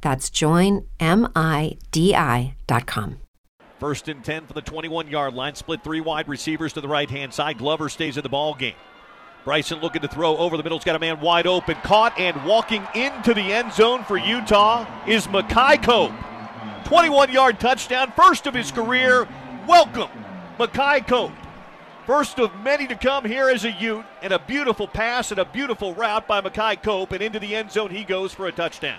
That's joinmidi.com. First and 10 for the 21 yard line. Split three wide receivers to the right hand side. Glover stays in the ball game. Bryson looking to throw over the middle. He's got a man wide open. Caught and walking into the end zone for Utah is Makai Cope. 21 yard touchdown, first of his career. Welcome, Makai Cope. First of many to come here as a Ute, and a beautiful pass and a beautiful route by Makai Cope, and into the end zone he goes for a touchdown.